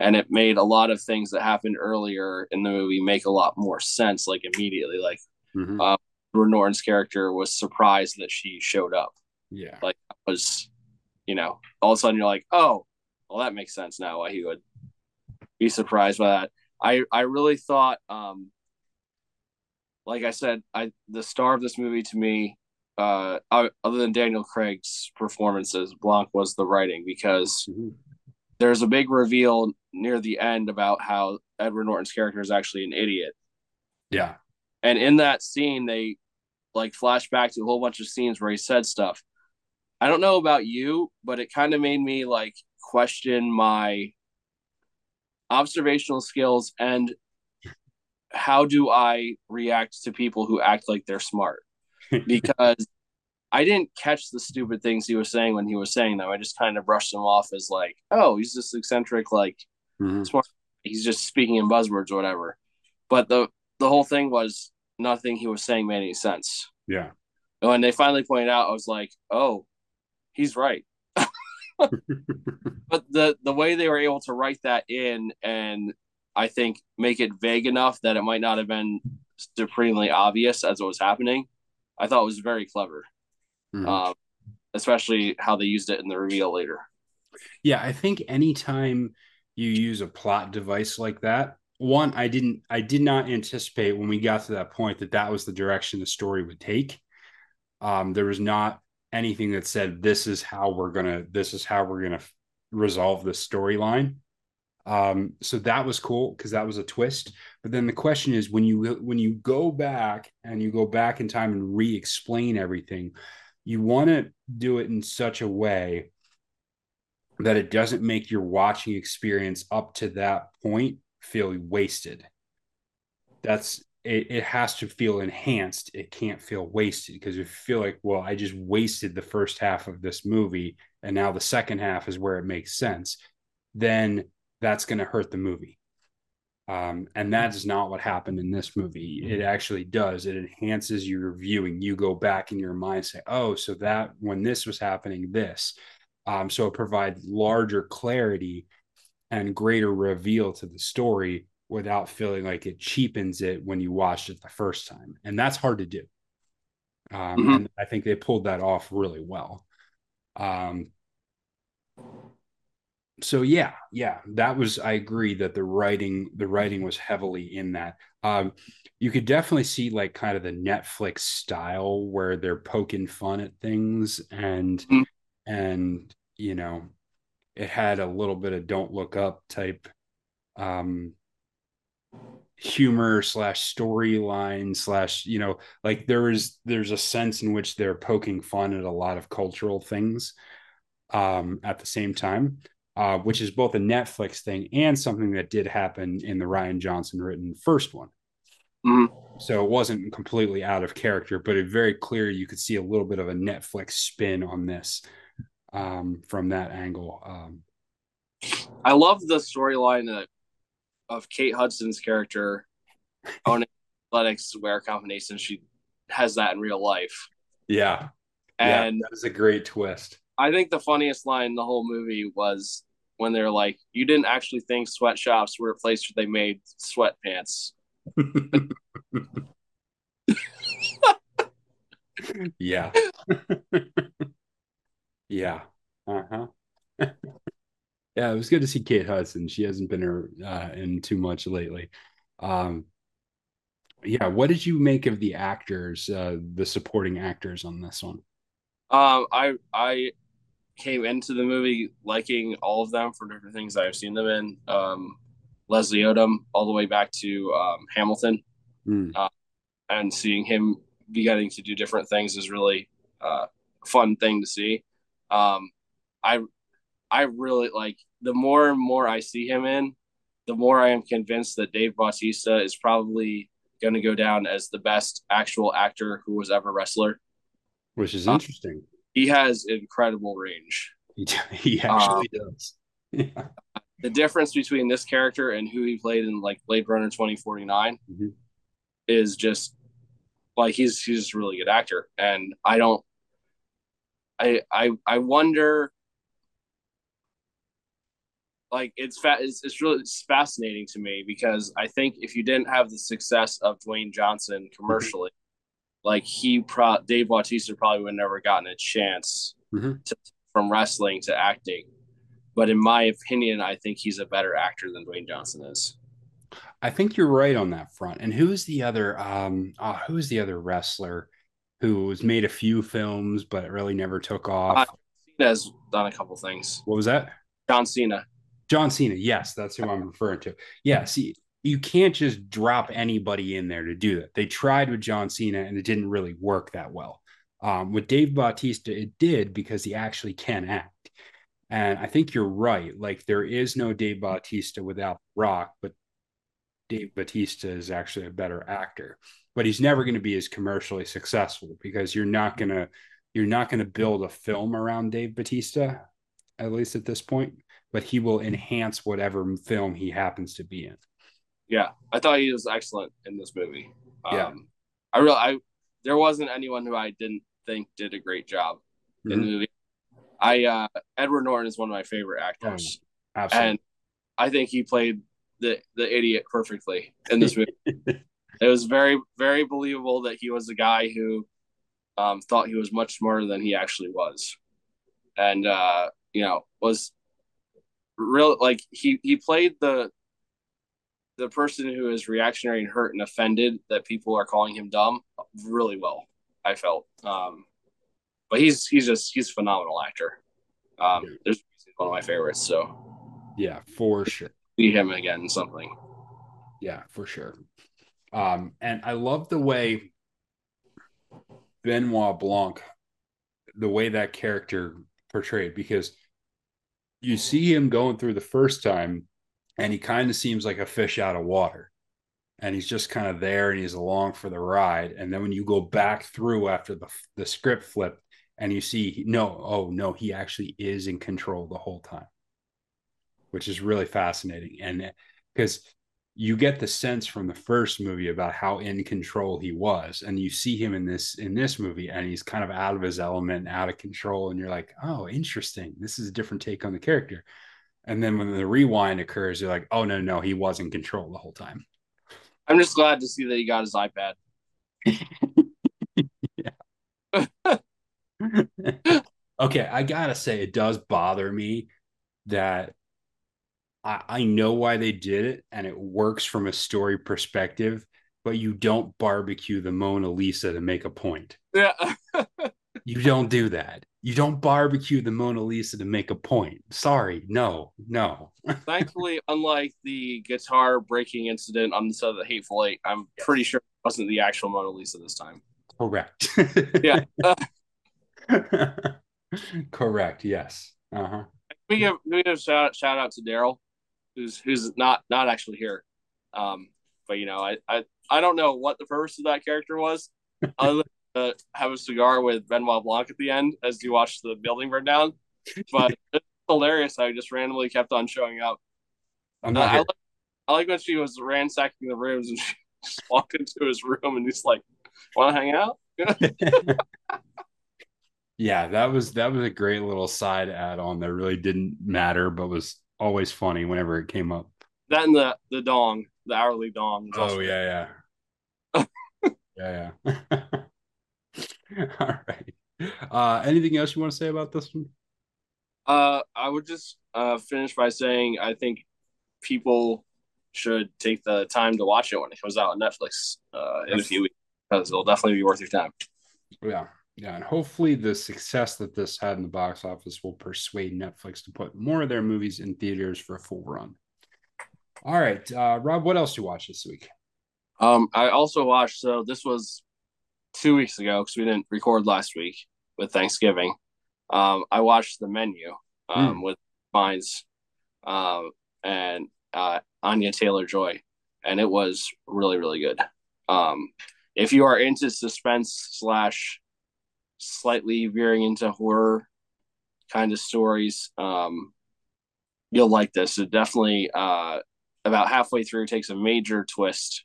And it made a lot of things that happened earlier in the movie make a lot more sense, like immediately. Like Mhm. uh, Norton's character was surprised that she showed up. yeah. Like was, you know, all of a sudden you're like, oh, well that makes sense now why he would be surprised by that. I I really thought, um, like I said, I the star of this movie to me, uh, other than Daniel Craig's performances, Blanc was the writing because Mhm. There's a big reveal near the end about how Edward Norton's character is actually an idiot. Yeah. And in that scene, they like flash back to a whole bunch of scenes where he said stuff. I don't know about you, but it kind of made me like question my observational skills and how do I react to people who act like they're smart? Because I didn't catch the stupid things he was saying when he was saying them. I just kind of brushed them off as like, oh, he's just eccentric, like Mhm. he's just speaking in buzzwords or whatever. But the the whole thing was nothing he was saying made any sense. Yeah. And when they finally pointed out, I was like, oh, he's right. But the the way they were able to write that in and I think make it vague enough that it might not have been supremely obvious as it was happening, I thought was very clever. Mhm. Um, especially how they used it in the reveal later. Yeah, I think anytime you use a plot device like that, one, I didn't, I did not anticipate when we got to that point that that was the direction the story would take. Um, there was not anything that said this is how we're gonna, this is how we're gonna resolve this storyline. Um, so that was cool because that was a twist. But then the question is, when you when you go back and you go back in time and re-explain everything, you want to do it in such a way that it doesn't make your watching experience up to that point feel wasted. That's it, it has to feel enhanced. It can't feel wasted because you feel like, well, I just wasted the first half of this movie and now the second half is where it makes sense. Then that's going to hurt the movie. Um, and that is not what happened in this movie. It actually does. It enhances your viewing. You go back in your mind, say, "Oh, so that when this was happening, this." Um, so it provides larger clarity and greater reveal to the story without feeling like it cheapens it when you watched it the first time, and that's hard to do. Um, Mhm. And I think they pulled that off really well. Um, so yeah yeah that was i agree that the writing the writing was heavily in that um you could definitely see like kind of the netflix style where they're poking fun at things and Mhm. and you know it had a little bit of don't look up type um humor slash storyline slash you know like there is there's a sense in which they're poking fun at a lot of cultural things um at the same time uh, which is both a Netflix thing and something that did happen in the Rian Johnson written first one. Mhm. So it wasn't completely out of character, but it very clear you could see a little bit of a Netflix spin on this um, from that angle. Um, I love the storyline of, of Kate Hudson's character owning athletics wear combination. She has that in real life. yeah, And yeah, that is a great twist. I think the funniest line in the whole movie was when they're like, "You didn't actually think sweatshops were a place where they made sweatpants." yeah, yeah, uh huh. yeah, it was good to see Kate Hudson. She hasn't been uh, in too much lately. Um, yeah, what did you make of the actors, uh, the supporting actors on this one? Um, I I came into the movie liking all of them for different things I've seen them in. Um, Leslie Odom, all the way back to um, Hamilton, Mm. and seeing him beginning to do different things is really uh, a fun thing to see. Um, I I really like the more and more I see him in, the more I am convinced that Dave Bautista is probably going to go down as the best actual actor who was ever wrestler. Which is interesting. Uh, he has incredible range. He, he actually um, does. the difference between this character and who he played in like Blade Runner 2049 mm-hmm. is just like he's he's just a really good actor. And I don't I I I wonder like it's fa- it's, it's really it's fascinating to me because I think if you didn't have the success of Dwayne Johnson commercially, mm-hmm. Like he pro Dave Bautista probably would have never gotten a chance mm-hmm. to, from wrestling to acting. But in my opinion, I think he's a better actor than Dwayne Johnson is. I think you're right on that front. And who's the other um uh, who's the other wrestler who has made a few films but really never took off? Uh, Cena's done a couple things. What was that? John Cena. John Cena, yes, that's who I'm referring to. Yeah, see, you can't just drop anybody in there to do that. They tried with John Cena and it didn't really work that well. Um, with Dave Bautista, it did because he actually can act. And I think you're right. Like there is no Dave Bautista without Rock, but Dave Bautista is actually a better actor. But he's never going to be as commercially successful because you're not going to you're not going to build a film around Dave Bautista, at least at this point but he will enhance whatever film he happens to be in. Yeah, I thought he was excellent in this movie. Yeah, um, I really, I there wasn't anyone who I didn't think did a great job mm-hmm. in the movie. I uh, Edward Norton is one of my favorite actors, oh, absolutely. and I think he played the the idiot perfectly in this movie. it was very very believable that he was the guy who um, thought he was much smarter than he actually was, and uh, you know was real like he he played the the person who is reactionary and hurt and offended that people are calling him dumb really well. I felt, um, but he's he's just he's a phenomenal actor. Um. There's one of my favorites. So yeah, for sure. See him again something. Yeah, for sure. Um, and I love the way Benoit Blanc, the way that character portrayed because you see him going through the first time and he kind of seems like a fish out of water. And he's just kind of there and he's along for the ride. And then when you go back through after the the script flip and you see no oh no he actually is in control the whole time. Which is really fascinating. And eh, because you get the sense from the first movie about how in control he was. And you see him in this in this movie and he's kind of out of his element out of control. And you're like oh interesting. This is a different take on the character and then when the rewind occurs you're like oh no no he was in control the whole time i'm just glad to see that he got his ipad okay i gotta say it does bother me that I, I know why they did it and it works from a story perspective, but you don't barbecue the Mona Lisa to make a point. Yeah. you don't do that. You don't barbecue the Mona Lisa to make a point. Sorry, no, no. Thankfully, unlike the guitar breaking incident on the set of the Hateful Eight, I'm yes. pretty sure it wasn't the actual Mona Lisa this time. Correct. yeah. Correct. Yes. Uh huh. We give we give a shout, shout out to Daryl who's who's not not actually here. Um, but you know, I, I I don't know what the purpose of that character was, other to have a cigar with Benoit Blanc at the end as you watch the building burn down. But it's hilarious how he just randomly kept on showing up. I'm not I, like, I like when she was ransacking the rooms and she just walked into his room and he's like, "Want to hang out?" yeah, that was that was a great little side add on that really didn't matter, but was always funny whenever it came up. That and the the dong, the hourly dong. Oh yeah, yeah, yeah, yeah. All right. Uh, anything else you want to say about this one? Uh, I would just uh, finish by saying I think people should take the time to watch it when it comes out on Netflix uh, in a few weeks because it'll definitely be worth your time. Yeah. Yeah, and hopefully the success that this had in the box office will persuade Netflix to put more of their movies in theaters for a full run. All right, uh, Rob, what else you watch this week? Um, I also watched. So this was two weeks ago because we didn't record last week with Thanksgiving. Um, I watched the menu um, mm. with Fiennes um, and uh, Anya Taylor Joy, and it was really really good. Um, if you are into suspense slash slightly veering into horror kind of stories, um, you'll like this. It definitely uh, about halfway through takes a major twist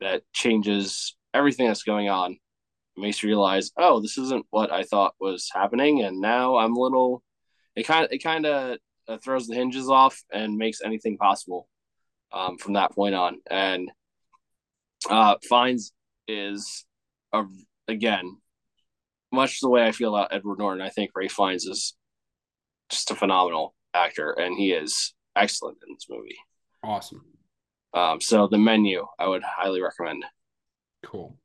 that changes everything that's going on. Makes you realize, oh, this isn't what I thought was happening, and now I'm a little. It kind of it kind of uh, throws the hinges off and makes anything possible um, from that point on. And uh, Fiennes is a, again much the way I feel about Edward Norton. I think Ralph Fiennes is just a phenomenal actor, and he is excellent in this movie. Awesome. Um, so the menu, I would highly recommend. Cool.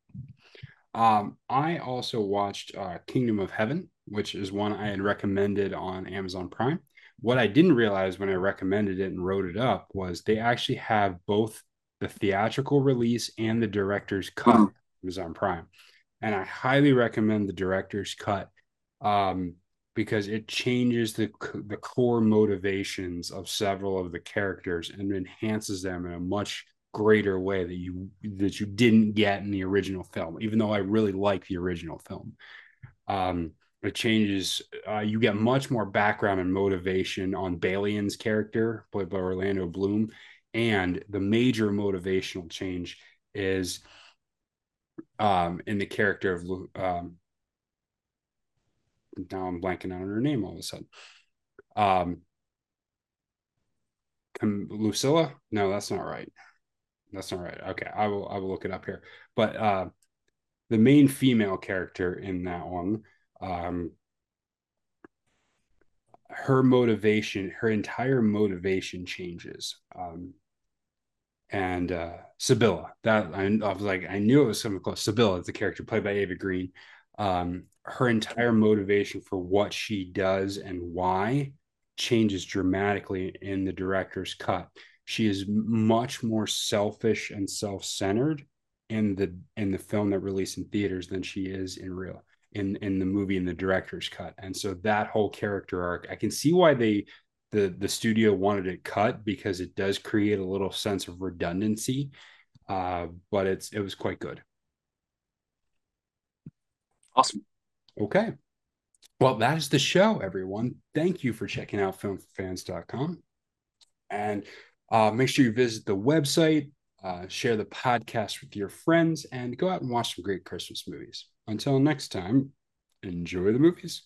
Um, I also watched uh, Kingdom of Heaven, which is one I had recommended on Amazon Prime. What I didn't realize when I recommended it and wrote it up was they actually have both the theatrical release and the director's cut mm-hmm. Amazon Prime. And I highly recommend the director's cut um, because it changes the the core motivations of several of the characters and enhances them in a much greater way that you that you didn't get in the original film even though i really like the original film um it changes uh, you get much more background and motivation on Balian's character played by orlando bloom and the major motivational change is um in the character of um now I'm blanking on her name all of a sudden. Um, Lucilla? No, that's not right. That's not right. Okay, I will I will look it up here. But uh, the main female character in that one, um, her motivation, her entire motivation changes. Um, and uh, Sibylla, that I, I was like, I knew it was something close. Sibylla, the character played by Eva Green. Um, her entire motivation for what she does and why changes dramatically in the director's cut. She is much more selfish and self-centered in the in the film that released in theaters than she is in real in in the movie in the director's cut. And so that whole character arc, I can see why they the the studio wanted it cut because it does create a little sense of redundancy. Uh, but it's it was quite good. Awesome. Okay. Well, that is the show, everyone. Thank you for checking out filmfans.com. And uh, make sure you visit the website, uh, share the podcast with your friends, and go out and watch some great Christmas movies. Until next time, enjoy the movies.